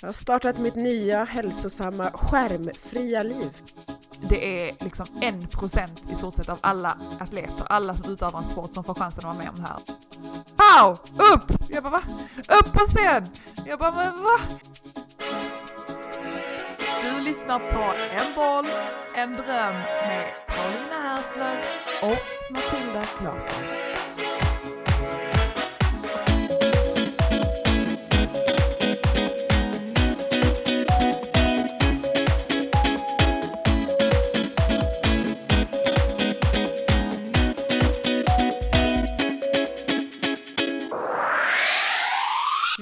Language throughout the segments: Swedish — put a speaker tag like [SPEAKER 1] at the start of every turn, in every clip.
[SPEAKER 1] Jag har startat mitt nya hälsosamma skärmfria liv.
[SPEAKER 2] Det är liksom en procent i stort sett av alla atleter, alla som utövar en sport som får chansen att vara med om det här. Au! Upp! Jag bara va? Upp på scen! Jag bara men va? Du lyssnar på En boll, en dröm med Paulina Herslöv
[SPEAKER 1] Och Matilda Claesson.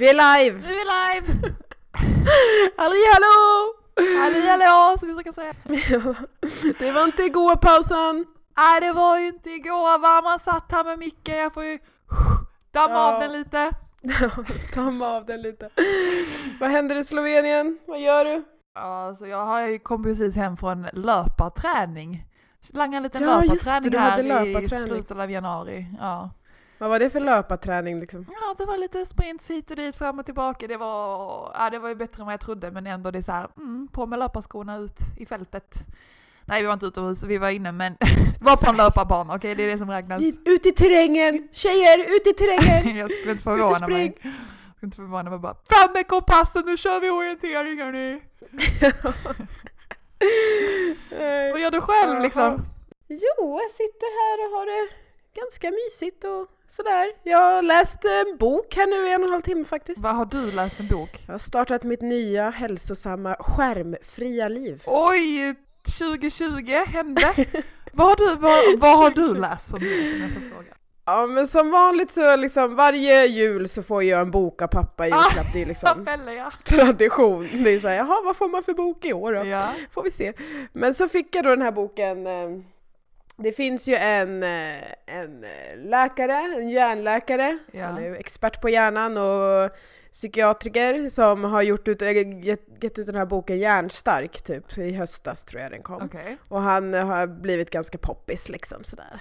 [SPEAKER 1] Vi är live!
[SPEAKER 2] Nu är vi live!
[SPEAKER 1] Halli hallå!
[SPEAKER 2] Halli hallå som vi brukar säga.
[SPEAKER 1] Det var inte igår pausen.
[SPEAKER 2] Nej det var ju inte igår va, man satt här med micken, jag får ju damma
[SPEAKER 1] Ja.
[SPEAKER 2] av den lite.
[SPEAKER 1] Damma av den lite. Vad händer i Slovenien? Vad gör du?
[SPEAKER 2] Ja, så jag har ju kommit precis hem från löparträning. Langade en liten
[SPEAKER 1] Ja, det,
[SPEAKER 2] löparträning
[SPEAKER 1] du
[SPEAKER 2] här i slutet av januari. Ja.
[SPEAKER 1] Vad var det för löparträning liksom?
[SPEAKER 2] ja, det var lite sprints hit och dit, fram och tillbaka. Det var, ja, det var ju bättre än vad jag trodde, men ändå det är så här, mm, på med löparskorna ut i fältet. Nej, vi var inte utomhus, vi var inne, men var på en löparbana, okej, det är det som räknas.
[SPEAKER 1] Ut i terrängen! Tjejer, ut i terrängen!
[SPEAKER 2] jag skulle inte förvåna mig. Jag skulle inte förvåna mig bara, fram med kompassen, nu kör vi orientering hörni! Vad gör du själv liksom?
[SPEAKER 1] Jo, jag sitter här och har det ganska mysigt och sådär. Jag har läst en bok här nu i en och en halv timme faktiskt.
[SPEAKER 2] Vad har du läst en bok?
[SPEAKER 1] Jag har startat mitt nya hälsosamma skärmfria liv.
[SPEAKER 2] Oj! 2020 hände! vad, har du, vad, vad har du
[SPEAKER 1] 2020?
[SPEAKER 2] läst för bok?
[SPEAKER 1] Ja men som vanligt så liksom varje jul så får jag en bok av pappa i
[SPEAKER 2] Ah,
[SPEAKER 1] julklapp. Det är liksom
[SPEAKER 2] Pelle ja!
[SPEAKER 1] tradition. Det är såhär, jaha vad får man för bok i år då?
[SPEAKER 2] ja.
[SPEAKER 1] Får vi se. Men så fick jag då den här boken eh, det finns ju en, eh, en eh, läkare, en hjärnläkare,
[SPEAKER 2] Ja.
[SPEAKER 1] han är ju expert på hjärnan och psykiatriker som har gjort ut, äh, gett, gett ut den här boken Hjärnstark typ i höstas tror jag den kom.
[SPEAKER 2] Okej.
[SPEAKER 1] Och han eh, har blivit ganska poppis liksom sådär.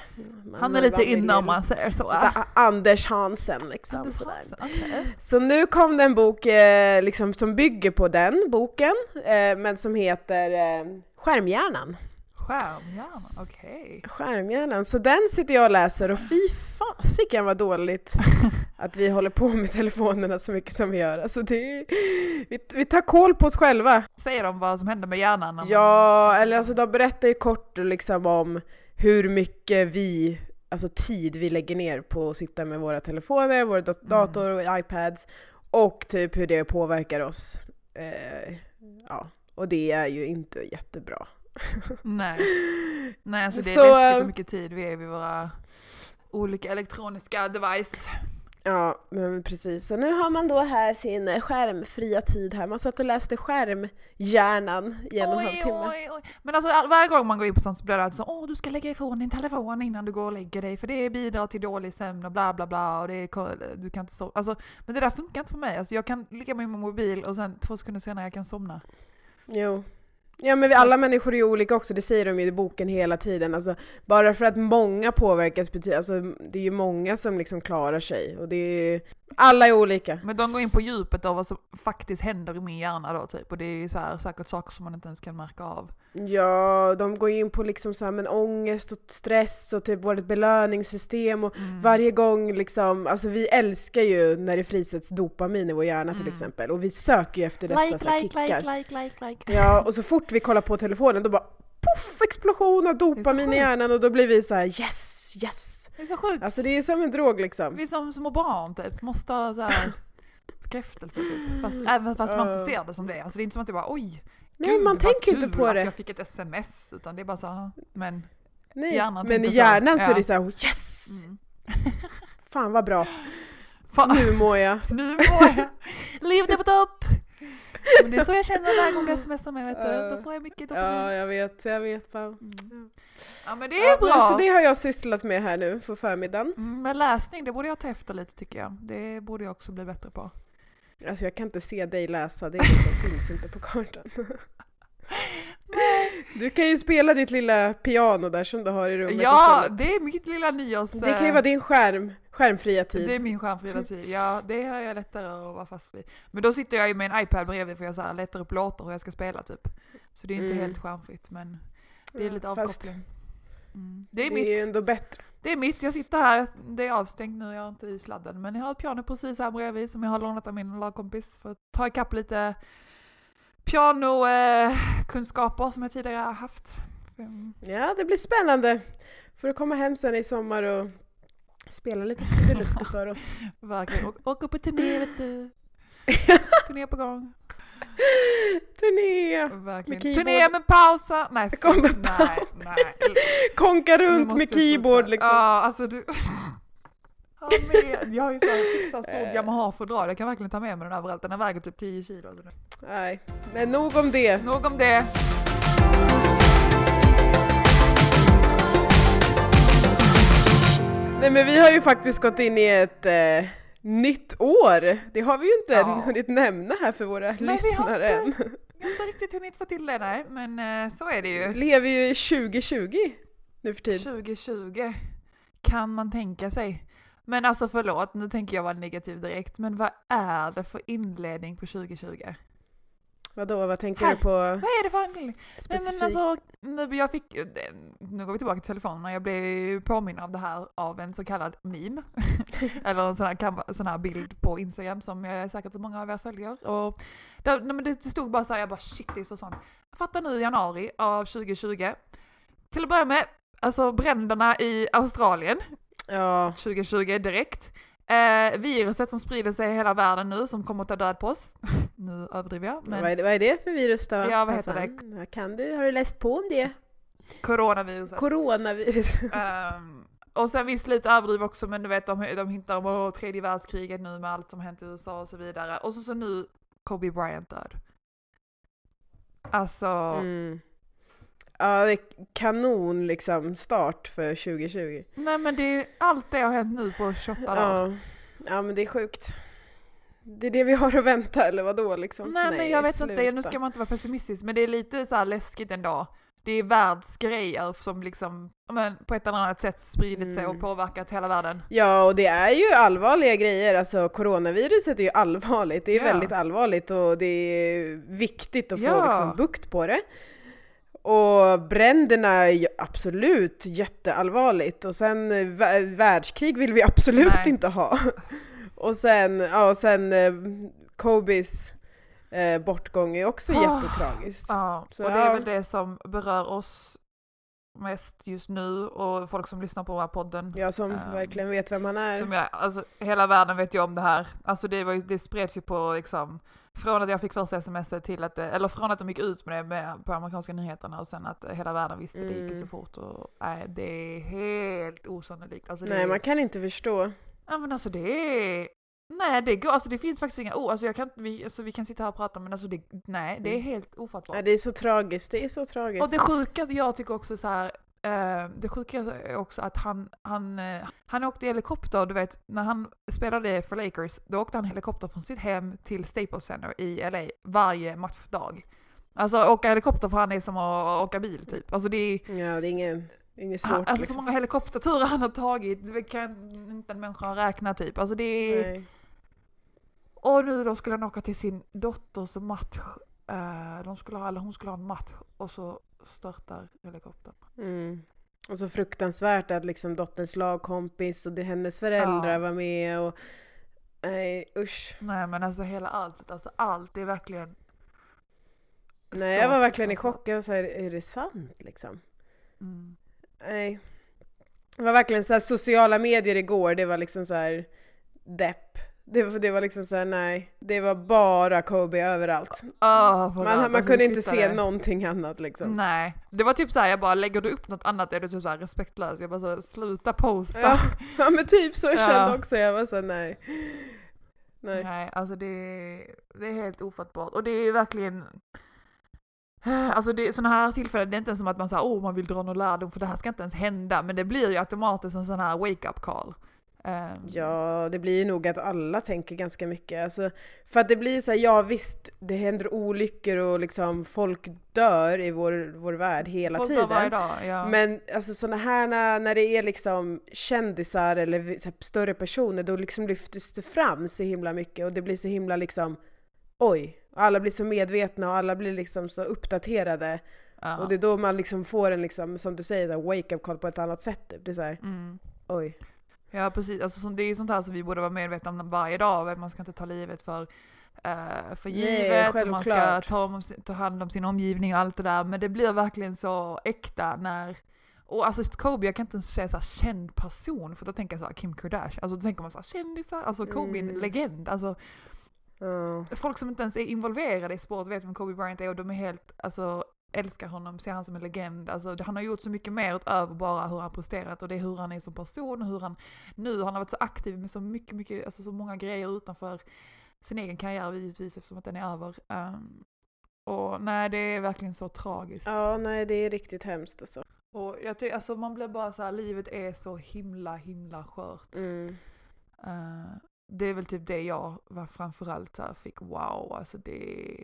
[SPEAKER 1] Man
[SPEAKER 2] Han är lite inne om man säger så.
[SPEAKER 1] lite Anders Hansen liksom.
[SPEAKER 2] Anders
[SPEAKER 1] sådär.
[SPEAKER 2] Hansen, okej.
[SPEAKER 1] Så nu kom det en bok eh, liksom, som bygger på den boken, eh, men som heter eh, Skärmhjärnan.
[SPEAKER 2] Skärmhjärna, okej.
[SPEAKER 1] Skärmhjärnan, så den sitter jag och läser och fy fasiken vad dåligt att vi håller på med telefonerna så mycket som vi gör. Alltså det är, vi, vi tar koll på oss själva.
[SPEAKER 2] Säger de vad som händer med hjärnan? man-
[SPEAKER 1] Ja, eller alltså de berättar ju kort liksom om hur mycket vi, alltså tid vi lägger ner på att sitta med våra telefoner, våra dat- dator och iPads och typ hur det påverkar oss. Eh, ja, och det är ju inte jättebra.
[SPEAKER 2] Nej. Nej, alltså det är
[SPEAKER 1] Så,
[SPEAKER 2] läskigt
[SPEAKER 1] eh,
[SPEAKER 2] hur mycket tid vi är vid våra olika elektroniska device.
[SPEAKER 1] Ja, men precis. Så nu har man då här sin eh, skärmfria tid här. Man satt och läste skärmhjärnan i en och en halv timme.
[SPEAKER 2] oj, oj. Men alltså all- varje gång man går in på sånt så blir det alltså åh du ska lägga ifrån din telefon innan du går och lägger dig för det bidrar till dålig sömn och bla bla bla och det är, du kan inte sova. Alltså, men det där funkar inte på mig. Alltså, jag kan ligga med min mobil och sen två sekunder senare jag kan somna.
[SPEAKER 1] Jo. Ja men vi alla människor är ju olika också, det säger de ju i boken hela tiden. Alltså, bara för att många påverkas betyder, alltså det är ju många som liksom klarar sig. Och det är, alla är olika.
[SPEAKER 2] Men de går in på djupet av vad som faktiskt händer i min hjärna då typ och det är så här, säkert saker som man inte ens kan märka av.
[SPEAKER 1] Ja, de går in på liksom så här, men ångest och stress och typ vårt belöningssystem och
[SPEAKER 2] Mm.
[SPEAKER 1] varje gång liksom, alltså vi älskar ju när det frisätts dopamin i vår hjärna till
[SPEAKER 2] Mm.
[SPEAKER 1] exempel och vi söker ju efter dessa
[SPEAKER 2] Like,
[SPEAKER 1] så här,
[SPEAKER 2] like,
[SPEAKER 1] kickar.
[SPEAKER 2] like, like, like, like.
[SPEAKER 1] Ja, och så fort vi kollar på telefonen då bara poff explosion av dopamin i hjärnan och då blir vi så här: yes, yes.
[SPEAKER 2] Det är så sjukt.
[SPEAKER 1] Alltså det är som en drog liksom.
[SPEAKER 2] Vi som små barn typ måste ha så här bekräftelse typ. Fast, även fast man inte ser det som det. Alltså det är inte som att det bara oj,
[SPEAKER 1] Nej,
[SPEAKER 2] gud,
[SPEAKER 1] man tänker inte på
[SPEAKER 2] att
[SPEAKER 1] det.
[SPEAKER 2] jag fick ett sms. Utan det är bara så här, men
[SPEAKER 1] Nej,
[SPEAKER 2] hjärnan
[SPEAKER 1] men i
[SPEAKER 2] tänker så.
[SPEAKER 1] hjärnan så, är det så här: yes!
[SPEAKER 2] mm.
[SPEAKER 1] Fan vad bra,
[SPEAKER 2] Fan,
[SPEAKER 1] nu mår jag.
[SPEAKER 2] nu mår jag. Livet är på topp! Men det är så jag känner varje gång du smsar mig vet du. Då får jag mycket dopamin.
[SPEAKER 1] Ja, jag vet, jag vet.
[SPEAKER 2] Mm. Ja men det
[SPEAKER 1] Ja,
[SPEAKER 2] är bra!
[SPEAKER 1] men Så det har jag sysslat med här nu på förmiddagen.
[SPEAKER 2] Mm, Men läsning, det borde jag ta efter lite tycker jag. Det borde jag också bli bättre på.
[SPEAKER 1] Alltså jag kan inte se dig läsa, det liksom finns inte på kartan. Du kan ju spela ditt lilla piano där som du har i rummet
[SPEAKER 2] Ja,
[SPEAKER 1] istället.
[SPEAKER 2] det är mitt lilla nyårs...
[SPEAKER 1] Det kan ju vara din skärm. Skärmfria tid.
[SPEAKER 2] Det är min skärmfria tid. Ja, det har jag lättare att vara fast vid. Men då sitter jag ju med en iPad bredvid för jag så här letar upp låtar hur jag ska spela typ. Så det är inte
[SPEAKER 1] Mm.
[SPEAKER 2] helt skärmfritt men det är lite avkoppling. Mm. Det är
[SPEAKER 1] det
[SPEAKER 2] mitt.
[SPEAKER 1] är ju ändå bättre.
[SPEAKER 2] Det är mitt, jag sitter här, det är avstängt nu, jag är inte i sladden. Men jag har ett piano precis här bredvid som jag har lånat av min lagkompis för att ta ikapp lite pianokunskaper som jag tidigare har haft. Mm.
[SPEAKER 1] Ja, det blir spännande. Får du komma hem sen i sommar och spela lite trudelutter för oss.
[SPEAKER 2] Verkligen, Å- åka på turné vet du. Turné på gång.
[SPEAKER 1] Turné!
[SPEAKER 2] Verkligen.
[SPEAKER 1] keyboard.
[SPEAKER 2] Turné med pausa! Nej, fy,
[SPEAKER 1] med
[SPEAKER 2] nej, nej.
[SPEAKER 1] Konka runt med
[SPEAKER 2] sluta.
[SPEAKER 1] keyboard liksom.
[SPEAKER 2] Ja, alltså du... Med. Jag har ju så här fixat stort
[SPEAKER 1] Eh.
[SPEAKER 2] Yamaha-fodral, jag kan verkligen ta med mig den överallt. Den här väger typ 10 kilo. Alltså.
[SPEAKER 1] Nej, men nog om det.
[SPEAKER 2] Nog om det.
[SPEAKER 1] Nej men vi har ju faktiskt gått in i ett eh, nytt år. Det har vi ju inte
[SPEAKER 2] Ja.
[SPEAKER 1] hunnit nämna här för våra
[SPEAKER 2] vi har
[SPEAKER 1] lyssnare än.
[SPEAKER 2] Jag har inte riktigt hunnit få till det, nej. Men eh, så är det ju.
[SPEAKER 1] Vi lever ju i 2020 nu för tiden.
[SPEAKER 2] 2020 kan man tänka sig. Men alltså förlåt, nu tänker jag vara negativ direkt, men vad är det för inledning på 2020?
[SPEAKER 1] Vadå, vad tänker
[SPEAKER 2] Här.
[SPEAKER 1] du på
[SPEAKER 2] Vad är det för inledning? Nej men alltså, nu, jag fick, nu går vi tillbaka till telefonen, jag blev påminn av det här av en så kallad meme. Eller en sån här, sån här bild på Instagram som jag är säkert många av er följer. Och där, nej, men det stod bara så här, jag bara shit det är så sant. Jag fattar nu i januari av 2020. Till att börja med, alltså bränderna i Australien
[SPEAKER 1] Ja,
[SPEAKER 2] 2020 direkt. Eh, viruset som sprider sig i hela världen nu som kommer att ta död på oss. Nu överdriver jag, men
[SPEAKER 1] vad, är det, vad är det för virus då?
[SPEAKER 2] Ja, vad heter
[SPEAKER 1] Hassan? Vad Kan du, har du läst på om det?
[SPEAKER 2] coronaviruset.
[SPEAKER 1] Coronavirus.
[SPEAKER 2] Ehm, och sen visst lite överdriv också, men du vet de, de hintar om tredje världskriget nu med allt som hänt i USA och så vidare. Och så, så nu Kobe Bryant död. Alltså,
[SPEAKER 1] Mm. Ja, det är kanon liksom start för 2020.
[SPEAKER 2] nej men det är allt det har hänt nu på 28 dagar.
[SPEAKER 1] Ja. ja, men det är sjukt. Det är det vi har att vänta eller vadå liksom?
[SPEAKER 2] Nej, men jag vet inte, nu
[SPEAKER 1] sluta.
[SPEAKER 2] ska man inte vara pessimistisk, men det är lite så här läskigt ändå. Det är världsgrejer som liksom, men, på ett eller annat sätt spridit sig och
[SPEAKER 1] Mm.
[SPEAKER 2] påverkat hela världen.
[SPEAKER 1] Ja, och det är ju allvarliga grejer. Alltså coronaviruset är ju allvarligt. Det är
[SPEAKER 2] Ja.
[SPEAKER 1] väldigt allvarligt och det är viktigt att få
[SPEAKER 2] Ja.
[SPEAKER 1] liksom, bukt på det. Och bränderna är absolut jätteallvarligt. Och sen eh, vä- världskrig vill vi absolut
[SPEAKER 2] Nej.
[SPEAKER 1] inte ha. Och sen, ja, och sen eh, Kobis eh, bortgång är också
[SPEAKER 2] Ah.
[SPEAKER 1] jättetragiskt.
[SPEAKER 2] Ja,
[SPEAKER 1] Så
[SPEAKER 2] och det är
[SPEAKER 1] ja.
[SPEAKER 2] väl det som berör oss mest just nu och folk som lyssnar på den här podden.
[SPEAKER 1] Jag som
[SPEAKER 2] Ehm,
[SPEAKER 1] verkligen vet vem han är.
[SPEAKER 2] Som jag, alltså, hela världen vet ju om det här. Alltså det, var ju, det spreds ju på liksom, från att jag fick första sms till att det, eller från att de gick ut med det med, på amerikanska nyheterna och sen att hela världen visste det gick så
[SPEAKER 1] Mm.
[SPEAKER 2] fort och nej, det är helt osannolikt. Alltså,
[SPEAKER 1] Nej,
[SPEAKER 2] är,
[SPEAKER 1] man kan inte förstå.
[SPEAKER 2] Ja men alltså det är... Nej det går, alltså det finns faktiskt inga ord, alltså jag kan vi, alltså vi kan sitta här och prata men alltså det, nej det är
[SPEAKER 1] Mm.
[SPEAKER 2] helt ofattbart.
[SPEAKER 1] Nej, det är så tragiskt. Det är så tragiskt.
[SPEAKER 2] Och det sjuka jag tycker också så här. Eh, det sjuka är också att han, han, eh, han åkte i helikopter, du vet när han spelade för Lakers, då åkte han helikopter från sitt hem till Staples Center i LA varje matchdag. Alltså åka helikopter för han är som att åka bil typ. Alltså det är,
[SPEAKER 1] Ja, det är ingen, inget svårt
[SPEAKER 2] han, alltså
[SPEAKER 1] liksom.
[SPEAKER 2] så många helikopterturer han har tagit, det kan inte en människa räkna typ. Alltså det är,
[SPEAKER 1] Nej.
[SPEAKER 2] och nu då skulle han åka till sin dotters match. Eh, de skulle ha, eller hon skulle ha en match och så störtar helikoptern.
[SPEAKER 1] Mm. Och så fruktansvärt att liksom dotterns lagkompis och det, hennes föräldrar
[SPEAKER 2] Ja.
[SPEAKER 1] var med och... Nej usch.
[SPEAKER 2] Nej men alltså hela allt, alltså allt är verkligen
[SPEAKER 1] Nej
[SPEAKER 2] så
[SPEAKER 1] jag var verkligen i chock. Jag var såhär, är det sant liksom?
[SPEAKER 2] Mm.
[SPEAKER 1] Nej. Det var verkligen så här, sociala medier igår, det var liksom så här depp. Det var, det var liksom såhär, nej. Det var bara Kobe överallt.
[SPEAKER 2] Förlåt,
[SPEAKER 1] Man, man
[SPEAKER 2] alltså,
[SPEAKER 1] kunde inte se
[SPEAKER 2] tittade.
[SPEAKER 1] någonting annat liksom.
[SPEAKER 2] Nej, det var typ såhär, jag bara lägger du upp något annat är du typ såhär respektlös. Jag bara så här, sluta posta.
[SPEAKER 1] Ja, ja men typ så jag
[SPEAKER 2] Ja.
[SPEAKER 1] kände också. Jag var såhär, nej. Nej.
[SPEAKER 2] Nej, alltså det, det är helt ofattbart. Och det är verkligen... Alltså det, sådana här tillfällen, det är inte ens som att man säger åh man vill dra någon lärdom för det här ska inte ens hända. Men det blir ju automatiskt en sån här wake-up call. Ehm,
[SPEAKER 1] Ja, det blir ju nog att alla tänker ganska mycket. Alltså, för att det blir så här, ja visst, det händer olyckor och liksom folk dör i vår, vår värld hela
[SPEAKER 2] folk dör
[SPEAKER 1] tiden.
[SPEAKER 2] varje dag. Ja.
[SPEAKER 1] Men alltså sådana här när, när det är liksom kändisar eller här, större personer, då liksom lyfts det fram så himla mycket och det blir så himla liksom oj, alla blir så medvetna och alla blir liksom så uppdaterade.
[SPEAKER 2] ja.
[SPEAKER 1] Och det är då man liksom får en liksom, som du säger, wake-up call på ett annat sätt. typ. Det är så här,
[SPEAKER 2] mm.
[SPEAKER 1] oj.
[SPEAKER 2] Ja precis, alltså, så- det är ju sånt här som vi borde vara medvetna om varje dag, man ska inte ta livet för, eh, för
[SPEAKER 1] Nej,
[SPEAKER 2] givet och man ska ta, om, ta hand om sin omgivning och allt det där, men det blir verkligen så äkta när och alltså Kobe, jag kan inte ens säga så här, känd person, för då tänker jag så här, Kim Kardashian, alltså då tänker man så här, kändisar, alltså Kobe är en
[SPEAKER 1] Mm.
[SPEAKER 2] legend, alltså
[SPEAKER 1] Ja.
[SPEAKER 2] folk som inte ens är involverade i sport vet vem Kobe Bryant är och de är helt, alltså älskar honom, ser han som en legend. Alltså, han har gjort så mycket mer utöver bara hur han presterat och det är hur han är som person och hur han nu, han har varit så aktiv med så mycket, mycket, alltså så många grejer utanför sin egen karriär givetvis eftersom att den är över. Ehm, och nej, det är verkligen så tragiskt.
[SPEAKER 1] ja, nej det är riktigt hemskt alltså.
[SPEAKER 2] Och jag tycker, alltså man blir bara så här, livet är så himla, himla skört.
[SPEAKER 1] Mm.
[SPEAKER 2] Eh, det är väl typ det jag var framförallt så här, fick wow, alltså det,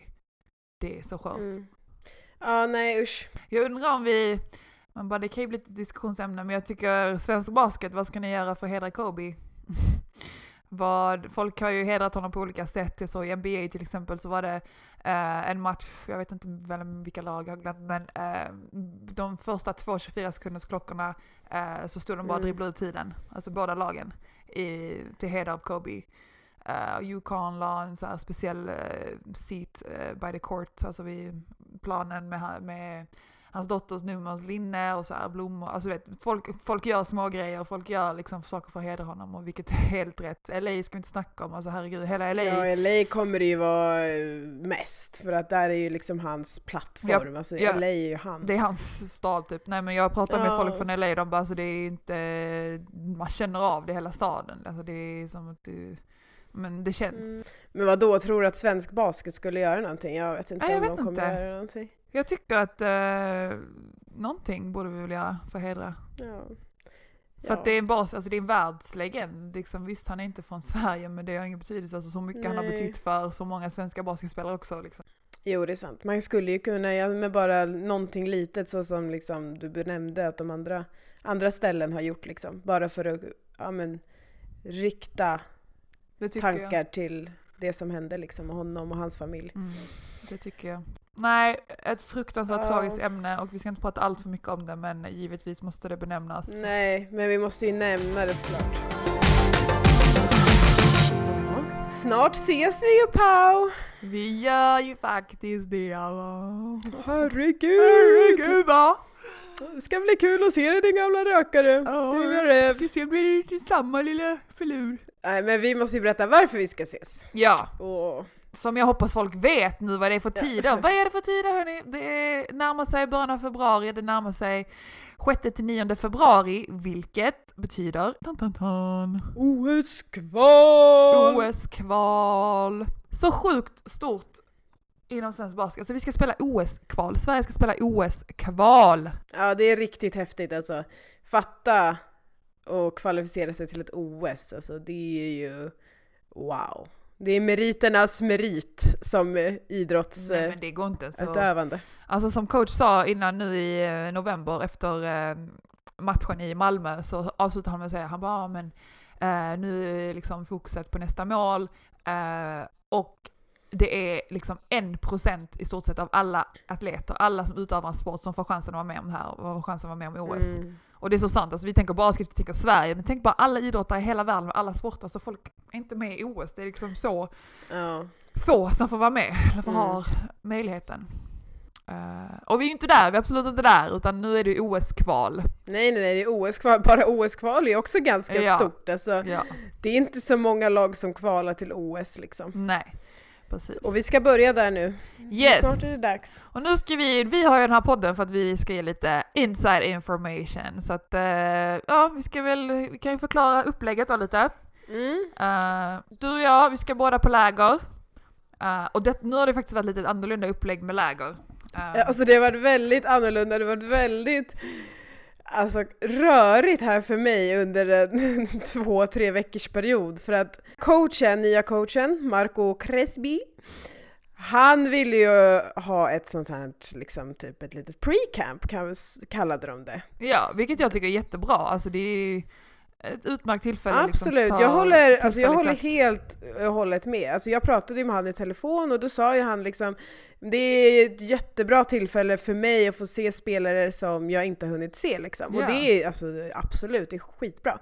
[SPEAKER 2] det är så skört.
[SPEAKER 1] Mm. Ja, nej usch.
[SPEAKER 2] Jag undrar om vi, man bara det kan ju bli ett diskussionsämne, men jag tycker svensk basket, vad ska ni göra för att hedra Kobe? Vad, folk har ju hedrat honom på olika sätt. Jag såg i NBA till exempel så var det eh, en match, jag vet inte vem, vilka lag jag har glömt, men eh, de första två 24 sekunders klockorna eh, så stod de bara och
[SPEAKER 1] Mm.
[SPEAKER 2] dribblade ut tiden, alltså båda lagen, i, till heder av Kobe. Uh, Yukon la en så här speciell uh, seat uh, by the court, alltså vid planen med, med hans dotters nummers linne och så här blommor. Alltså vet, folk, folk gör små grejer, folk gör liksom saker för att hedra honom och vilket är helt rätt. LA ska vi inte snacka om, alltså herregud, hela LA.
[SPEAKER 1] Ja, LA kommer det ju vara eh, mest, för att där är ju liksom hans plattform. Alltså
[SPEAKER 2] ja.
[SPEAKER 1] LA är ju han.
[SPEAKER 2] Det är hans stad typ. Nej men jag pratar med
[SPEAKER 1] Ja.
[SPEAKER 2] folk från LA, de bara alltså det är inte, man känner av det hela staden. Alltså det är som att det, men det känns.
[SPEAKER 1] Mm. Men vad då tror du att svensk basket skulle göra någonting? Jag vet inte
[SPEAKER 2] Nej,
[SPEAKER 1] om
[SPEAKER 2] vet
[SPEAKER 1] de kommer
[SPEAKER 2] inte.
[SPEAKER 1] göra någonting.
[SPEAKER 2] Jag tycker att eh, någonting borde vi väl göra för att hedra.
[SPEAKER 1] Ja.
[SPEAKER 2] För att det är en bas, alltså det är en världslegend. Liksom, visst, han är inte från Sverige men det har ingen betydelse. Alltså, så mycket han har
[SPEAKER 1] Nej.
[SPEAKER 2] betytt för så många svenska basketspelare också. Liksom.
[SPEAKER 1] Jo, det är sant. Man skulle ju kunna göra med bara någonting litet så som liksom du benämnde att de andra, andra ställen har gjort liksom. Bara för att ja, men, rikta tankar
[SPEAKER 2] jag.
[SPEAKER 1] till det som hände liksom med honom och hans familj.
[SPEAKER 2] Mm, det tycker jag. Nej, ett fruktansvärt
[SPEAKER 1] Ja.
[SPEAKER 2] tragiskt ämne och vi ska inte prata allt för mycket om det men givetvis måste det benämnas.
[SPEAKER 1] Nej, men vi måste ju nämna det såklart. Snart ses vi ju Pau!
[SPEAKER 2] Vi gör ju faktiskt det. va?
[SPEAKER 1] Herregud!
[SPEAKER 2] Herregud va?
[SPEAKER 1] Det ska bli kul att se dig din gamla rökare.
[SPEAKER 2] Ja,
[SPEAKER 1] lilla räv.
[SPEAKER 2] Ska blir samma lilla förlur.
[SPEAKER 1] Nej men vi måste ju berätta varför vi ska ses.
[SPEAKER 2] Ja,
[SPEAKER 1] Åh.
[SPEAKER 2] Som jag hoppas folk vet nu vad det är för tider. vad är det för tider hörni? Det är, närmar sig början av februari, det närmar sig 6 till 9 februari, vilket betyder tan, tan, tan,
[SPEAKER 1] OS-kval!
[SPEAKER 2] OS-kval. Så sjukt stort inom svensk basket. Så vi ska spela OS-kval. Sverige ska spela OS-kval.
[SPEAKER 1] Ja det är riktigt häftigt alltså. Fatta och kvalificera sig till ett OS, alltså det är ju wow. Det är meriternas merit som eh, idrottsutövande.
[SPEAKER 2] inte så. Alltså som coach sa innan nu i eh, november efter eh, matchen i Malmö så avslutade han med att säga, han bara, "Ja, men eh, nu är liksom fokuset på nästa mål eh, och det är liksom en procent i stort sett av alla atleter, alla som utövar en sport som får chansen att vara med om det här och får chansen att vara med om OS.
[SPEAKER 1] Mm.
[SPEAKER 2] Och det är så sant, alltså vi tänker basket, vi tänker Sverige, men tänk bara alla idrottare i hela världen, alla sporter, så folk är inte med i OS. Det är liksom så
[SPEAKER 1] Ja.
[SPEAKER 2] få som får vara med, eller får
[SPEAKER 1] Mm.
[SPEAKER 2] ha möjligheten. Eh, och vi är ju inte där, vi är absolut inte där, utan nu är det OS-kval.
[SPEAKER 1] Nej nej nej, det är OS-kval. Bara OS-kval är också ganska
[SPEAKER 2] Ja.
[SPEAKER 1] stort. Alltså,
[SPEAKER 2] Ja,
[SPEAKER 1] det är inte så många lag som kvalar till OS liksom.
[SPEAKER 2] nej, precis.
[SPEAKER 1] Och vi ska börja där nu.
[SPEAKER 2] yes!
[SPEAKER 1] Snart är det dags.
[SPEAKER 2] Och nu ska vi, vi har ju den här podden för att vi ska ge lite inside information. Så att, eh, ja, vi ska väl, vi kan ju förklara upplägget då lite.
[SPEAKER 1] Mm.
[SPEAKER 2] Eh, du och jag, vi ska båda på läger. Eh, och det, nu har det faktiskt varit lite annorlunda upplägg med läger. Eh,
[SPEAKER 1] Alltså det har varit väldigt annorlunda, det har varit väldigt alltså, rörigt här för mig under en två, tre veckors period för att coachen, nya coachen, Marco Cresby, han ville ju ha ett sånt här, liksom typ ett litet pre-camp kallade de det.
[SPEAKER 2] Ja, vilket jag tycker är jättebra. Alltså det är ett utmärkt tillfälle.
[SPEAKER 1] Liksom, Absolut, liksom, jag håller, alltså jag håller helt och hållet med. Alltså jag pratade med honom i telefon och då sa ju han liksom det är ett jättebra tillfälle för mig att få se spelare som jag inte har hunnit se liksom. Yeah. Och det är alltså, absolut, det är skitbra.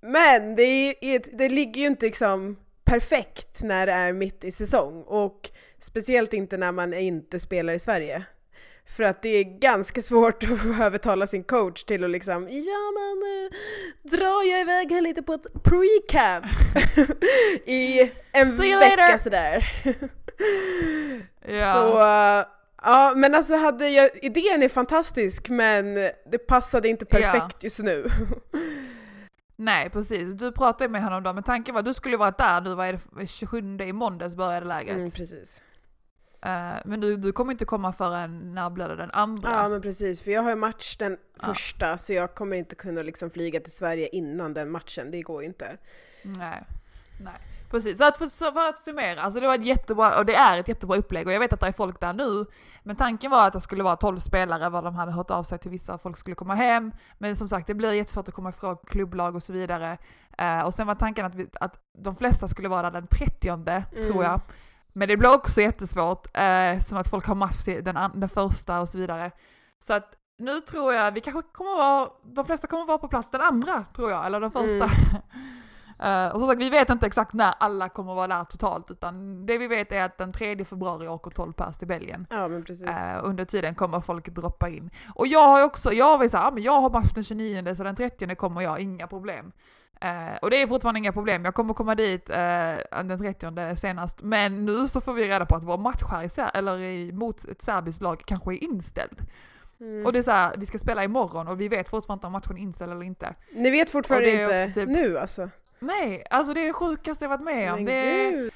[SPEAKER 1] Men det, är, det ligger ju inte liksom perfekt när det är mitt i säsong och speciellt inte när man inte spelar i Sverige. För att det är ganska svårt att övertala sin coach till att liksom Ja men eh, drar jag iväg här lite på ett pre-camp i en vecka sådär. ja. Så uh, ja men alltså hade jag, idén är fantastisk men det passade inte perfekt ja. just nu.
[SPEAKER 2] Nej precis, du pratade med honom då men tanken var att du skulle varit där nu, vad är det, 27 i måndags började läget.
[SPEAKER 1] Mm, precis.
[SPEAKER 2] Uh, men du, du kommer inte komma förrän, när blir det den andra?
[SPEAKER 1] Ja men precis, för jag har ju match den ja. första så jag kommer inte kunna liksom flyga till Sverige innan den matchen, det går inte.
[SPEAKER 2] Nej, nej. Precis, så att, för, så för att summera, alltså det var ett jättebra, och det är ett jättebra upplägg och jag vet att det är folk där nu, men tanken var att det skulle vara 12 spelare, vad de hade hört av sig till vissa, folk skulle komma hem, men som sagt det blir jättesvårt att komma ifrån klubblag och så vidare. Uh, och sen var tanken att, vi, att de flesta skulle vara där den 30 mm. tror jag. Men det blir också jättesvårt, eh, som att folk har match till den, den första och så vidare. Så att nu tror jag, vi kanske kommer vara, de flesta kommer vara på plats den andra tror jag, eller den första. Mm. uh, och som sagt, vi vet inte exakt när alla kommer vara där totalt, utan det vi vet är att den 3 februari åker 12 pers till Belgien.
[SPEAKER 1] Ja. Uh,
[SPEAKER 2] under tiden kommer folk droppa in. Och jag har också, jag var såhär, men jag har match den 29 så den 30 kommer jag, inga problem. Uh, och det är fortfarande inga problem, jag kommer komma dit uh, den 30 senast. Men nu så får vi reda på att vår match här i Ser eller i, mot ett serbiskt lag kanske är inställd. Mm. Och det är såhär, vi ska spela imorgon och vi vet fortfarande inte om matchen är inställd eller inte.
[SPEAKER 1] Ni vet fortfarande inte typ, nu alltså?
[SPEAKER 2] Nej, alltså det är det sjukaste jag varit med om. det är,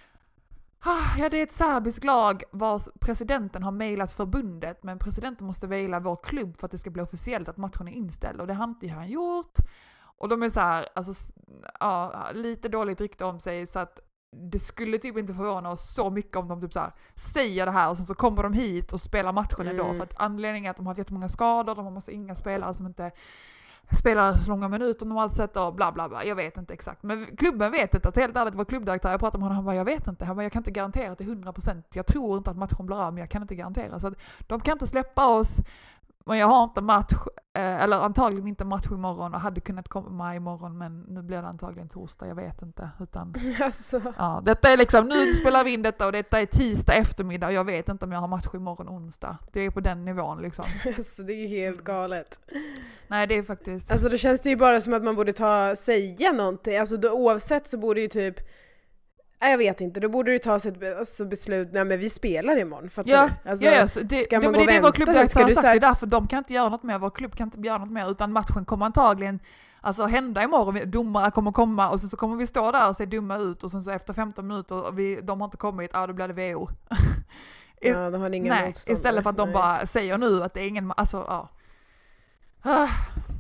[SPEAKER 2] ah, ja, det är ett serbiskt lag vars presidenten har mejlat förbundet, men presidenten måste mejla vår klubb för att det ska bli officiellt att matchen är inställd och det har inte han gjort. Och de är så här, alltså, ja, lite dåligt rykte om sig så att det skulle typ inte förvåna oss så mycket om de typ så här, säger det här och sen så kommer de hit och spelar matchen mm. ändå. För att anledningen är att de har haft jättemånga skador, de har massa inga spelare som inte spelar så långa minuter normalt sett och bla bla bla. Jag vet inte exakt. Men klubben vet inte. Alltså helt ärligt, vår klubbdirektör, jag pratade med honom, han bara jag vet inte. Han bara jag kan inte garantera till 100%. Jag tror inte att matchen blir av, men jag kan inte garantera. Så att de kan inte släppa oss. Men jag har inte match, eh, eller antagligen inte match imorgon och hade kunnat komma imorgon men nu blir det antagligen torsdag, jag vet inte. Utan,
[SPEAKER 1] alltså.
[SPEAKER 2] ja, detta är liksom, nu spelar vi in detta och detta är tisdag eftermiddag och jag vet inte om jag har match imorgon onsdag. Det är på den nivån liksom.
[SPEAKER 1] Alltså det är helt galet.
[SPEAKER 2] Nej det är faktiskt...
[SPEAKER 1] Alltså då känns det ju bara som att man borde ta, säga någonting, alltså då, oavsett så borde ju typ jag vet inte, då borde det tas ett alltså, beslut, nej men vi spelar imorgon. Fattar
[SPEAKER 2] ja,
[SPEAKER 1] du? Alltså,
[SPEAKER 2] ja, ja, så det, ska man det, gå och det är vår klubbdirektör har sagt, det är därför de kan inte göra något mer, vår klubb kan inte göra något mer, utan matchen kommer antagligen alltså, hända imorgon, domare kommer komma och sen så kommer vi stå där och se dumma ut och sen så efter 15 minuter, och vi, de har inte kommit, ja då blir det VO.
[SPEAKER 1] ja, de har ingen
[SPEAKER 2] Nej, istället för att de nej. bara säger nu att det är ingen, alltså ja. Ah,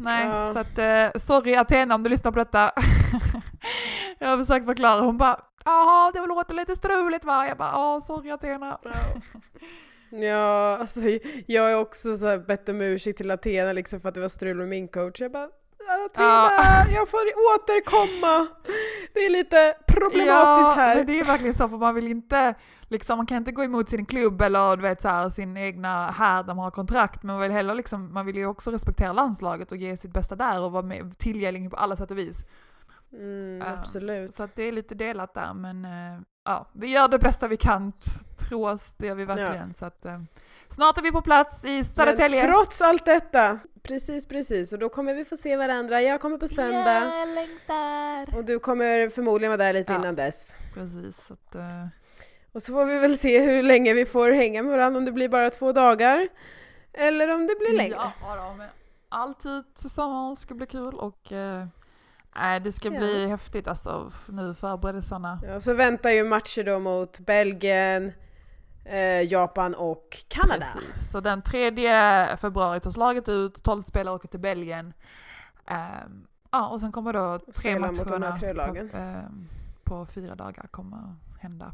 [SPEAKER 2] nej, ja. så att uh, sorry Athena om du lyssnar på detta. jag har försökt förklara, hon bara Jaha, det låter lite struligt va? Jag bara, ja sorry Athena.
[SPEAKER 1] Ja, alltså jag har också så här bett om ursäkt till Athena liksom för att det var strul med min coach. Jag bara, Athena, ja. jag får återkomma. Det är lite problematiskt ja, här.
[SPEAKER 2] Men det är verkligen så för man vill inte, liksom, man kan inte gå emot sin klubb eller du vet så här, sin egna här där man har kontrakt. Men man vill, heller liksom, man vill ju också respektera landslaget och ge sitt bästa där och vara med, tillgänglig på alla sätt och vis.
[SPEAKER 1] Mm, uh, absolut.
[SPEAKER 2] Så det är lite delat där men uh, ja, vi gör det bästa vi kan, tro oss, det gör vi verkligen. Ja. Så att, uh, snart är vi på plats i Södertälje.
[SPEAKER 1] Trots allt detta, precis precis, och då kommer vi få se varandra. Jag kommer på söndag.
[SPEAKER 2] Jag längtar.
[SPEAKER 1] Och du kommer förmodligen vara där lite ja. innan dess.
[SPEAKER 2] Precis. Att,
[SPEAKER 1] och så får vi väl se hur länge vi får hänga med varandra, om det blir bara två dagar. Eller om det blir längre.
[SPEAKER 2] Ja, då, men alltid tillsammans ska bli kul och Nej, det ska bli ja. häftigt alltså nu förberedelserna.
[SPEAKER 1] Ja, så väntar ju matcher då mot Belgien, eh, Japan och Kanada.
[SPEAKER 2] Precis. Så den 3 februari tas laget ut, 12 spelare åker till Belgien. Ehm, ja, och sen kommer då tre
[SPEAKER 1] Spela
[SPEAKER 2] matcherna
[SPEAKER 1] tre
[SPEAKER 2] på, ehm, på fyra dagar kommer hända.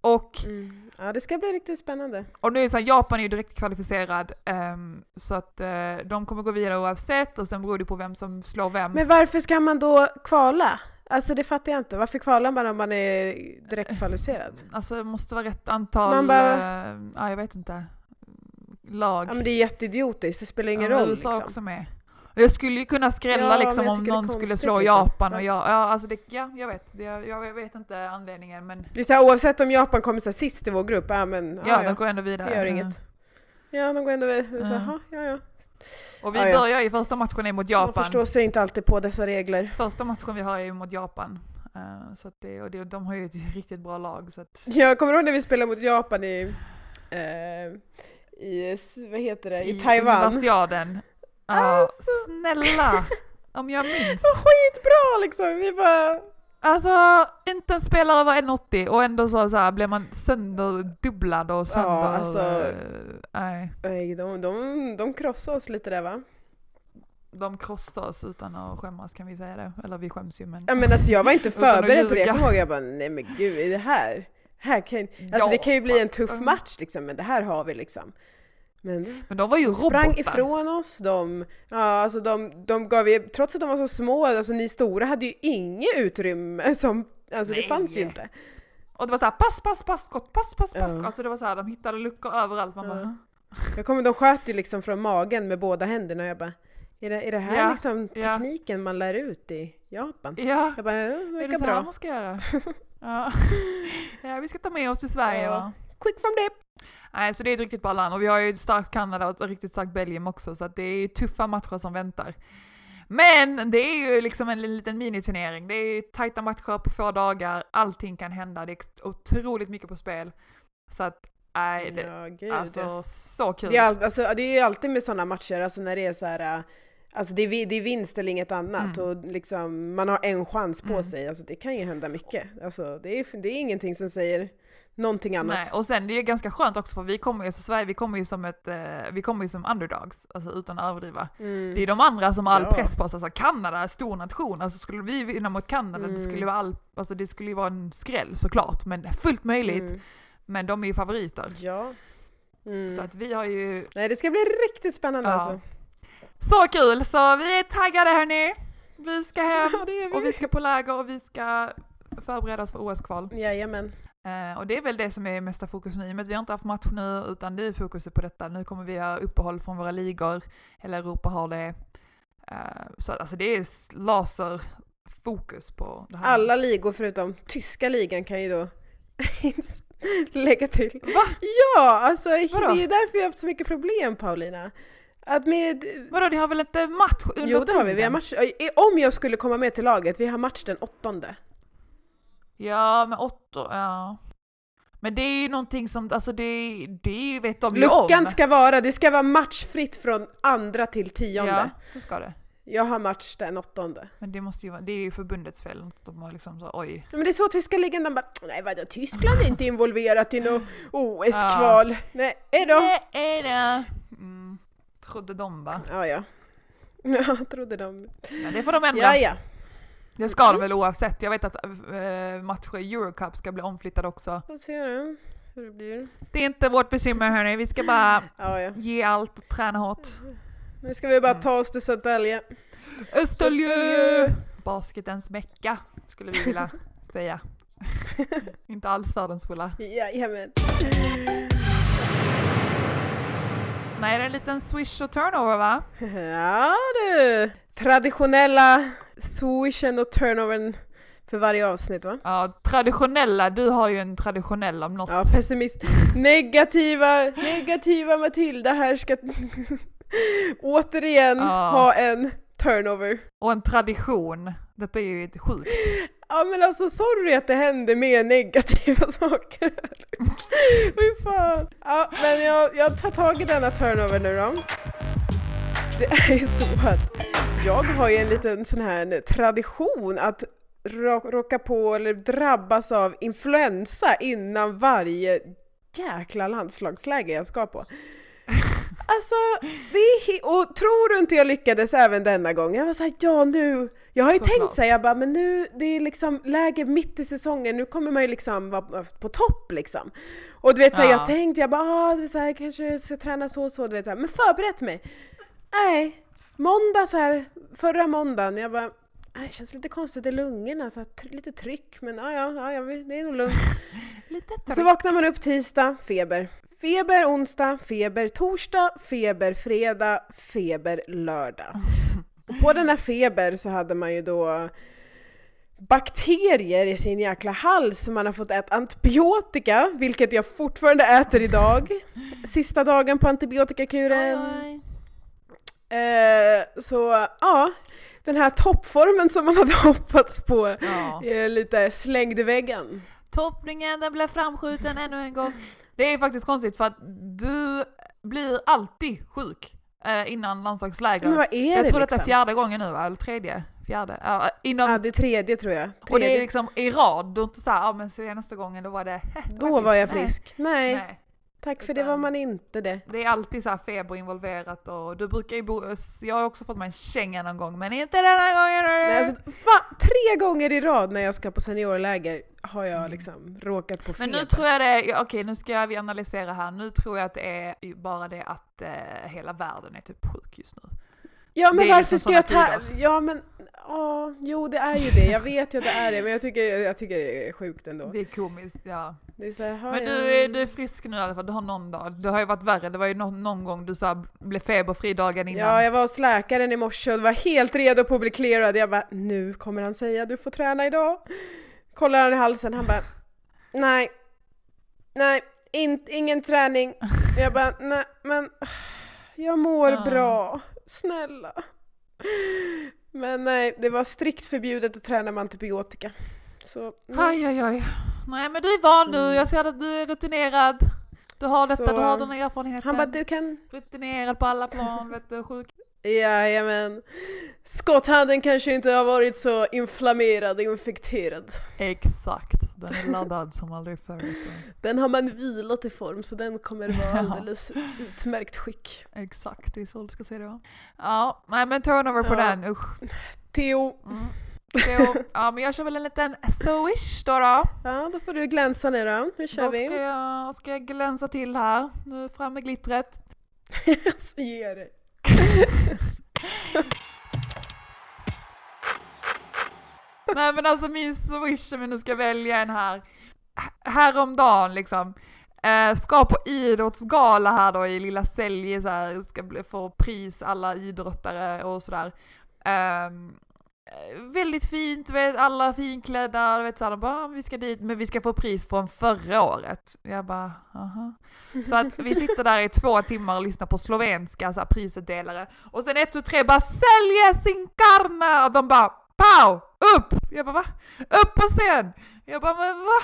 [SPEAKER 2] Och,
[SPEAKER 1] Mm. Ja, det ska bli riktigt spännande.
[SPEAKER 2] och nu är det så här, Japan är ju direkt kvalificerad ehm, så att eh, de kommer gå vidare oavsett och sen beror det på vem som slår vem.
[SPEAKER 1] Men varför ska man då kvala? Alltså det fattar jag inte. Varför kvalar man om man är direkt kvalificerad?
[SPEAKER 2] Alltså det måste vara rätt antal,
[SPEAKER 1] Man bara-
[SPEAKER 2] eh, ja jag vet inte, lag.
[SPEAKER 1] Ja men det är jätteidiotiskt, det spelar ingen
[SPEAKER 2] Ja,
[SPEAKER 1] roll
[SPEAKER 2] USA
[SPEAKER 1] liksom.
[SPEAKER 2] också med. Jag skulle ju kunna skrälla
[SPEAKER 1] Ja,
[SPEAKER 2] liksom om någon skulle slå
[SPEAKER 1] liksom.
[SPEAKER 2] Japan och
[SPEAKER 1] Ja.
[SPEAKER 2] jag, ja alltså det, ja jag vet, det, jag, jag vet inte anledningen men
[SPEAKER 1] Det är så här, oavsett om Japan kommer så sist i vår grupp, ja men
[SPEAKER 2] ja,
[SPEAKER 1] ja,
[SPEAKER 2] de går ändå vidare.
[SPEAKER 1] det gör inget. Ja, de går ändå vidare. Så,
[SPEAKER 2] Ja.
[SPEAKER 1] jaha, ja, ja.
[SPEAKER 2] Och vi
[SPEAKER 1] Ja, ja.
[SPEAKER 2] börjar ju första matchen är mot
[SPEAKER 1] Man
[SPEAKER 2] Japan.
[SPEAKER 1] förstår sig inte alltid på dessa regler.
[SPEAKER 2] Första matchen vi har är ju mot Japan. Eh, så det, och det, de har ju ett riktigt bra lag så att
[SPEAKER 1] Jag kommer ihåg när vi spelade mot Japan i, eh, i vad heter det, i, Taiwan.
[SPEAKER 2] Universiaden. Ja,
[SPEAKER 1] Alltså.
[SPEAKER 2] snälla! Om jag minns.
[SPEAKER 1] Skitbra liksom! Vi bara...
[SPEAKER 2] Alltså, inte en spelare var 1,80 och ändå så, så här, blev man sönderdubblad och sönder...
[SPEAKER 1] alltså-
[SPEAKER 2] eh, nej.
[SPEAKER 1] Nej, de, de, de krossade oss lite där va?
[SPEAKER 2] De krossar oss utan att skämmas kan vi säga det. Eller vi skäms ju men...
[SPEAKER 1] Ja, men alltså jag var inte förberedd på det, jag kommer ihåg jag bara nej men gud, är det här? här kan, alltså
[SPEAKER 2] Ja,
[SPEAKER 1] det kan ju bli en tuff
[SPEAKER 2] mm.
[SPEAKER 1] match liksom, men det här har vi liksom. Men
[SPEAKER 2] Men de var ju
[SPEAKER 1] de sprang
[SPEAKER 2] robotar.
[SPEAKER 1] ifrån oss, de, ja, alltså de, de gav ju, trots att de var så små, alltså ni stora hade ju inget utrymme som, alltså det
[SPEAKER 2] Nej.
[SPEAKER 1] fanns ju inte.
[SPEAKER 2] Och det var så här pass, pass, pass, skott, pass, pass, pass.
[SPEAKER 1] Ja.
[SPEAKER 2] Alltså det var så här, de hittade luckor överallt. Man
[SPEAKER 1] Ja.
[SPEAKER 2] bara,
[SPEAKER 1] Jag kommer, de sköt ju liksom från magen med båda händerna och jag bara, är det, är det här
[SPEAKER 2] Ja,
[SPEAKER 1] liksom
[SPEAKER 2] ja.
[SPEAKER 1] tekniken man lär ut i Japan?
[SPEAKER 2] ja,
[SPEAKER 1] Jag bara, ja, det
[SPEAKER 2] är det
[SPEAKER 1] verkar
[SPEAKER 2] så här man ska göra? ja. ja, vi ska ta med oss till Sverige
[SPEAKER 1] Ja.
[SPEAKER 2] va?
[SPEAKER 1] Quick from dip!
[SPEAKER 2] Nej, så det är ett riktigt bra land. Och vi har ju ett starkt Kanada och ett riktigt starkt Belgien också, så det är tuffa matcher som väntar. Men det är ju liksom en liten miniturnering. Det är ju tajta matcher på få dagar, allting kan hända, det är otroligt mycket på spel. Så att, nej, det,
[SPEAKER 1] Ja,
[SPEAKER 2] alltså så kul.
[SPEAKER 1] Det är, all, alltså, det är ju alltid med sådana matcher, alltså när det är så här. Alltså det är, det är vinst eller inget annat
[SPEAKER 2] Mm.
[SPEAKER 1] och liksom, man har en chans på
[SPEAKER 2] Mm.
[SPEAKER 1] sig. Alltså det kan ju hända mycket. Alltså det är, det är ingenting som säger någonting annat.
[SPEAKER 2] Nej, och sen det är ju ganska skönt också för vi kommer ju, så Sverige, vi kommer ju som ett, eh, vi kommer ju som underdogs, alltså utan att överdriva.
[SPEAKER 1] Mm.
[SPEAKER 2] Det är de andra som har all
[SPEAKER 1] Ja.
[SPEAKER 2] press på sig, alltså Kanada, stor nation, alltså skulle vi vinna mot Kanada, det
[SPEAKER 1] Mm.
[SPEAKER 2] skulle ju vara all, alltså det skulle ju vara en skräll såklart, men fullt möjligt.
[SPEAKER 1] Mm.
[SPEAKER 2] Men de är ju favoriter.
[SPEAKER 1] Ja. Mm.
[SPEAKER 2] Så att vi har ju,
[SPEAKER 1] Nej det ska bli riktigt spännande
[SPEAKER 2] Ja.
[SPEAKER 1] alltså.
[SPEAKER 2] Så kul! Så vi är taggade hörni! Vi ska hem
[SPEAKER 1] Ja, det vi.
[SPEAKER 2] och vi ska på läger och vi ska förbereda oss för OS-kval.
[SPEAKER 1] Jajamän.
[SPEAKER 2] Eh, och det är väl det som är mesta fokus nu, i och med att vi har inte haft match nu, utan det är fokuset på detta. Nu kommer vi ha uppehåll från våra ligor, hela Europa har det. Eh, så alltså det är laserfokus på det här.
[SPEAKER 1] Alla ligor förutom tyska ligan kan ju då lägga till.
[SPEAKER 2] Va?
[SPEAKER 1] Ja, alltså det
[SPEAKER 2] Vadå?
[SPEAKER 1] är därför jag har haft så mycket problem Paulina. Att med...
[SPEAKER 2] Vadå, ni har väl inte match under
[SPEAKER 1] Jo det har vi, vi har
[SPEAKER 2] tiden?
[SPEAKER 1] match. Om jag skulle komma med till laget, vi har match den åttonde.
[SPEAKER 2] Ja, men åtta, ja. Men det är ju någonting som, alltså det, det vet de ju om.
[SPEAKER 1] Luckan ska vara, det ska vara matchfritt från andra till tionde.
[SPEAKER 2] Ja, det ska det.
[SPEAKER 1] Jag har match den åttonde.
[SPEAKER 2] Men det måste ju vara, det är ju förbundets fel. De har liksom så, oj.
[SPEAKER 1] Men det är så tyska ligan, de bara nej vadå Tyskland är inte involverat i något OS-kval. Nej, är de?
[SPEAKER 2] Det är det. Mm, trodde de va?
[SPEAKER 1] Ja ja. Jag trodde de.
[SPEAKER 2] Men det får de ändra.
[SPEAKER 1] Ja ja.
[SPEAKER 2] Det ska de väl oavsett. Jag vet att äh, matcher i Eurocup ska bli omflyttade också.
[SPEAKER 1] Får se nu hur det blir.
[SPEAKER 2] Det är inte vårt bekymmer hörni. Vi ska bara
[SPEAKER 1] Ja ja.
[SPEAKER 2] ge allt och träna hårt.
[SPEAKER 1] Nu ska vi bara
[SPEAKER 2] Mm.
[SPEAKER 1] ta oss till Södertälje.
[SPEAKER 2] Österljö! Basketens mecka skulle vi vilja säga. inte alls fördomsfulla.
[SPEAKER 1] Jajamän.
[SPEAKER 2] Nej, det är en liten swish och turnover va?
[SPEAKER 1] Ja du! Traditionella swishen och turnovern för varje avsnitt va?
[SPEAKER 2] Ja, traditionella. Du har ju en traditionell om något.
[SPEAKER 1] Ja, pessimist. Negativa, negativa Matilda här ska återigen
[SPEAKER 2] Ja.
[SPEAKER 1] ha en turnover.
[SPEAKER 2] Och en tradition. Detta är ju sjukt.
[SPEAKER 1] Ja men alltså sorry att det händer mer negativa saker. Fy fan. Ja men jag, jag tar tag i denna turnover nu då. Det är ju så att jag har ju en liten sån här tradition att råka på eller drabbas av influensa innan varje jäkla landslagsläger jag ska på. Alltså, det är och tror du inte jag lyckades även denna gång? Jag var såhär, ja nu, jag har ju
[SPEAKER 2] Såklart.
[SPEAKER 1] tänkt såhär, jag bara, men nu, det är liksom läge mitt i säsongen, nu kommer man ju liksom vara på topp liksom. Och du vet såhär,
[SPEAKER 2] Ja.
[SPEAKER 1] jag tänkte, jag bara, ah, det är så här, kanske jag ska träna så och så, du vet såhär, men förberett mig. Nej, måndag så här, förra måndagen, jag bara, det känns lite konstigt i lungorna, så lite tryck, men ja, ja, ja, det är nog lugnt.
[SPEAKER 2] Lite
[SPEAKER 1] Så vaknar man upp tisdag, feber. Feber onsdag, feber torsdag, feber fredag, feber lördag. På den här feber så hade man ju då bakterier i sin jäkla hals så man har fått äta antibiotika, vilket jag fortfarande äter idag. Sista dagen på antibiotikakuren.
[SPEAKER 2] Oj, oj.
[SPEAKER 1] Eh, så ja, den här toppformen som man hade hoppats på
[SPEAKER 2] Ja.
[SPEAKER 1] är lite slängd i väggen.
[SPEAKER 2] Toppningen, den blev framskjuten ännu en gång. Det är faktiskt konstigt för att du blir alltid sjuk eh, innan landslagsläger.
[SPEAKER 1] Men vad är
[SPEAKER 2] jag
[SPEAKER 1] det
[SPEAKER 2] tror
[SPEAKER 1] liksom?
[SPEAKER 2] detta är fjärde gången nu va? Eller tredje? Fjärde? Ja, inom,
[SPEAKER 1] Ja, det är tredje tror jag.
[SPEAKER 2] och det
[SPEAKER 1] Tredje.
[SPEAKER 2] är liksom i rad. Du är inte såhär, ja men senaste gången då var det... "Heh,
[SPEAKER 1] Då var jag
[SPEAKER 2] Nej.
[SPEAKER 1] frisk. Nej,
[SPEAKER 2] Nej.
[SPEAKER 1] Tack för det
[SPEAKER 2] Utan-
[SPEAKER 1] var man inte det.
[SPEAKER 2] Det är alltid så här feber involverat och du brukar ju bo... Jag har också fått mig en känga någon gång men inte denna gången!
[SPEAKER 1] Nej, alltså, fa- tre gånger i rad när jag ska på seniorläger har jag liksom råkat på
[SPEAKER 2] Men
[SPEAKER 1] feber.
[SPEAKER 2] nu tror jag det okej nu ska vi analysera här, nu tror jag att det är bara det att eh, hela världen är typ sjuk just nu.
[SPEAKER 1] Ja men varför
[SPEAKER 2] liksom
[SPEAKER 1] ska jag ta... Ja men, ja, jo det är ju det. Jag vet ju att det är det men jag tycker, jag tycker det är sjukt ändå.
[SPEAKER 2] Det är komiskt, ja.
[SPEAKER 1] Är här,
[SPEAKER 2] Men du är, du är frisk nu i alla fall, du har någon dag. Det har ju varit värre, det var ju någon, någon gång du så blev feberfri dagen innan.
[SPEAKER 1] Ja, jag var hos läkaren i morse och var helt redo på att bli clearad. Jag bara, nu kommer han säga du får träna idag. Kollar han i halsen, han bara, nej, nej, in, ingen träning. Jag bara, nej men jag mår
[SPEAKER 2] Ja.
[SPEAKER 1] bra, snälla. Men nej, det var strikt förbjudet att träna med antibiotika. Så, nej.
[SPEAKER 2] Aj, aj, aj. Nej men du är van nu,
[SPEAKER 1] Mm.
[SPEAKER 2] jag ser att du är rutinerad. Du har detta,
[SPEAKER 1] Så,
[SPEAKER 2] du har den här erfarenheten.
[SPEAKER 1] Han bara, du kan
[SPEAKER 2] Rutinerad på alla plan, vet du, sjuk.
[SPEAKER 1] Jajamän. Skotthanden kanske inte har varit så inflammerad, infekterad.
[SPEAKER 2] Exakt, den är laddad som aldrig förr.
[SPEAKER 1] Den har man vilat i form så den kommer vara
[SPEAKER 2] Ja.
[SPEAKER 1] alldeles utmärkt skick.
[SPEAKER 2] Exakt, det är så du ska se det va? Ja, nej men turnover på
[SPEAKER 1] Ja.
[SPEAKER 2] den, usch.
[SPEAKER 1] Theo,
[SPEAKER 2] Mm. Så, ja men jag kör väl en liten swish då då.
[SPEAKER 1] ja då får du glänsa nu då. Nu kör
[SPEAKER 2] Då
[SPEAKER 1] vi.
[SPEAKER 2] ska jag, ska jag glänsa till här. Nu fram med glittret.
[SPEAKER 1] Så ge det.
[SPEAKER 2] Nej men alltså min swish, om jag nu ska välja en här. H- Häromdagen liksom. Eh, ska på idrottsgala här då i Lilla Sälje så här, ska bli, få pris alla idrottare och sådär. Eh, Eh, väldigt fint, vet, alla finklädda, du vet såhär, de bara, ah, vi ska dit, men vi ska få pris från förra året. Jag bara, aha. Så att vi sitter där i två timmar och lyssnar på slovenska så här, prisutdelare. Och sen ett, tu, tre bara sälja sin karna! Och de bara pow! Upp! Jag bara va? Upp på scen! Jag bara men va?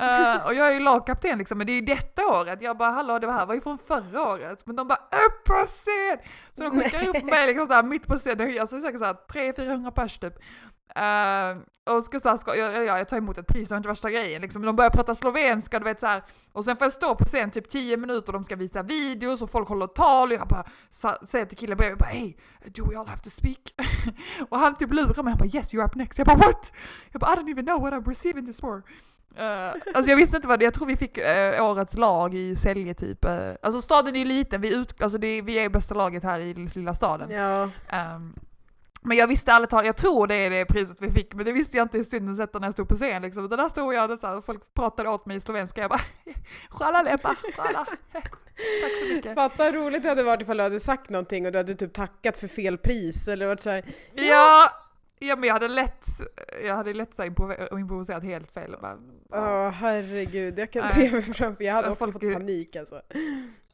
[SPEAKER 2] Uh, och jag är ju lagkapten liksom, men det är ju detta året. Jag bara hallå det här var ju från förra året. Men de bara upp på scen! Så de skickar upp mig liksom såhär mitt på scen, alltså säkert såhär 300-400 pers typ. Uh, och ska såhär, ska, ja, ja, jag tar emot ett pris, det var inte värsta grejen liksom. De börjar prata slovenska, du vet såhär. Och sen får jag stå på scen typ 10 minuter, de ska visa videos och folk håller tal. Och jag bara sa, säger till killen bredvid, jag bara hey, do we all have to speak? och han typ lurar mig, han bara yes you're up next. Jag bara what? Jag bara I don't even know what I'm receiving this for. Uh, alltså jag visste inte vad det jag tror vi fick eh, årets lag i Sälje typ. Eh, alltså staden är ju liten, vi, ut, alltså det, vi är bästa laget här i lilla staden.
[SPEAKER 1] Ja,
[SPEAKER 2] Ehm, men jag visste ärligt talat, jag tror det är det priset vi fick, men det visste jag inte i stunden sett när jag stod på scen liksom. Utan där stod jag och så här, folk pratade åt mig i slovenska, jag bara Sjala lepa, sjala. Tack så mycket.
[SPEAKER 1] fatta roligt det hade varit ifall du hade sagt någonting och du hade typ tackat för fel pris eller varit såhär
[SPEAKER 2] Ja, ja men jag hade lätt, jag hade lätt så här improv- improviserat helt fel. Bara,
[SPEAKER 1] Åh herregud, jag kan
[SPEAKER 2] Nej.
[SPEAKER 1] se mig framför jag hade
[SPEAKER 2] Ja,
[SPEAKER 1] också
[SPEAKER 2] folk
[SPEAKER 1] fått panik alltså.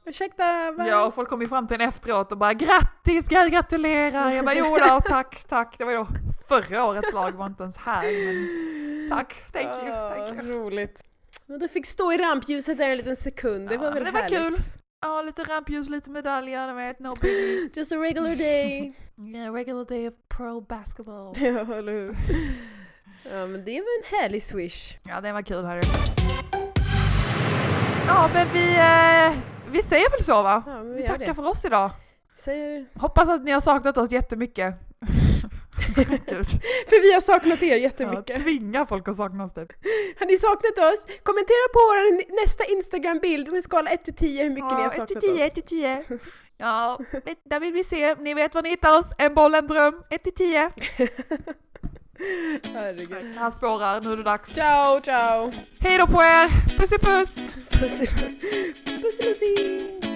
[SPEAKER 1] Ursäkta, vad?
[SPEAKER 2] Ja, och folk kom ju fram till en efteråt och bara grattis, jag gratulerar. Jag bara jo då, tack, tack. Det var ju då förra årets lag var inte ens här. Men tack, thank you, thank you.
[SPEAKER 1] Roligt. Men du fick stå i rampljuset där en liten sekund, det
[SPEAKER 2] Ja,
[SPEAKER 1] var väl
[SPEAKER 2] det var
[SPEAKER 1] härligt?
[SPEAKER 2] kul. Ja, lite rampljus, lite medaljer, du vet, no biggie.
[SPEAKER 1] Just a regular day.
[SPEAKER 2] Yeah, regular day of pro basketball.
[SPEAKER 1] ja, eller hur? Ja men det var en härlig swish.
[SPEAKER 2] Ja, det var kul hörru. Ja, men vi, eh, vi säger väl så va?
[SPEAKER 1] Ja, vi
[SPEAKER 2] Vi tackar
[SPEAKER 1] det.
[SPEAKER 2] för oss idag.
[SPEAKER 1] Säger...
[SPEAKER 2] Hoppas att ni har saknat oss jättemycket.
[SPEAKER 1] För vi har saknat er
[SPEAKER 2] Ja,
[SPEAKER 1] jättemycket.
[SPEAKER 2] tvinga folk att sakna oss typ.
[SPEAKER 1] Har ni saknat oss? Kommentera på vår nästa Instagram-bild med skala 1 till 10 hur mycket ni har saknat oss.
[SPEAKER 2] 1 till 10. Ja, där vill vi se. Ni vet var ni hittar oss. En boll, en dröm. 1 till 10.
[SPEAKER 1] Herregud.
[SPEAKER 2] Han spårar, nu är det dags.
[SPEAKER 1] Ciao, ciao!
[SPEAKER 2] Hej då på er! Puss i puss!
[SPEAKER 1] Puss i puss.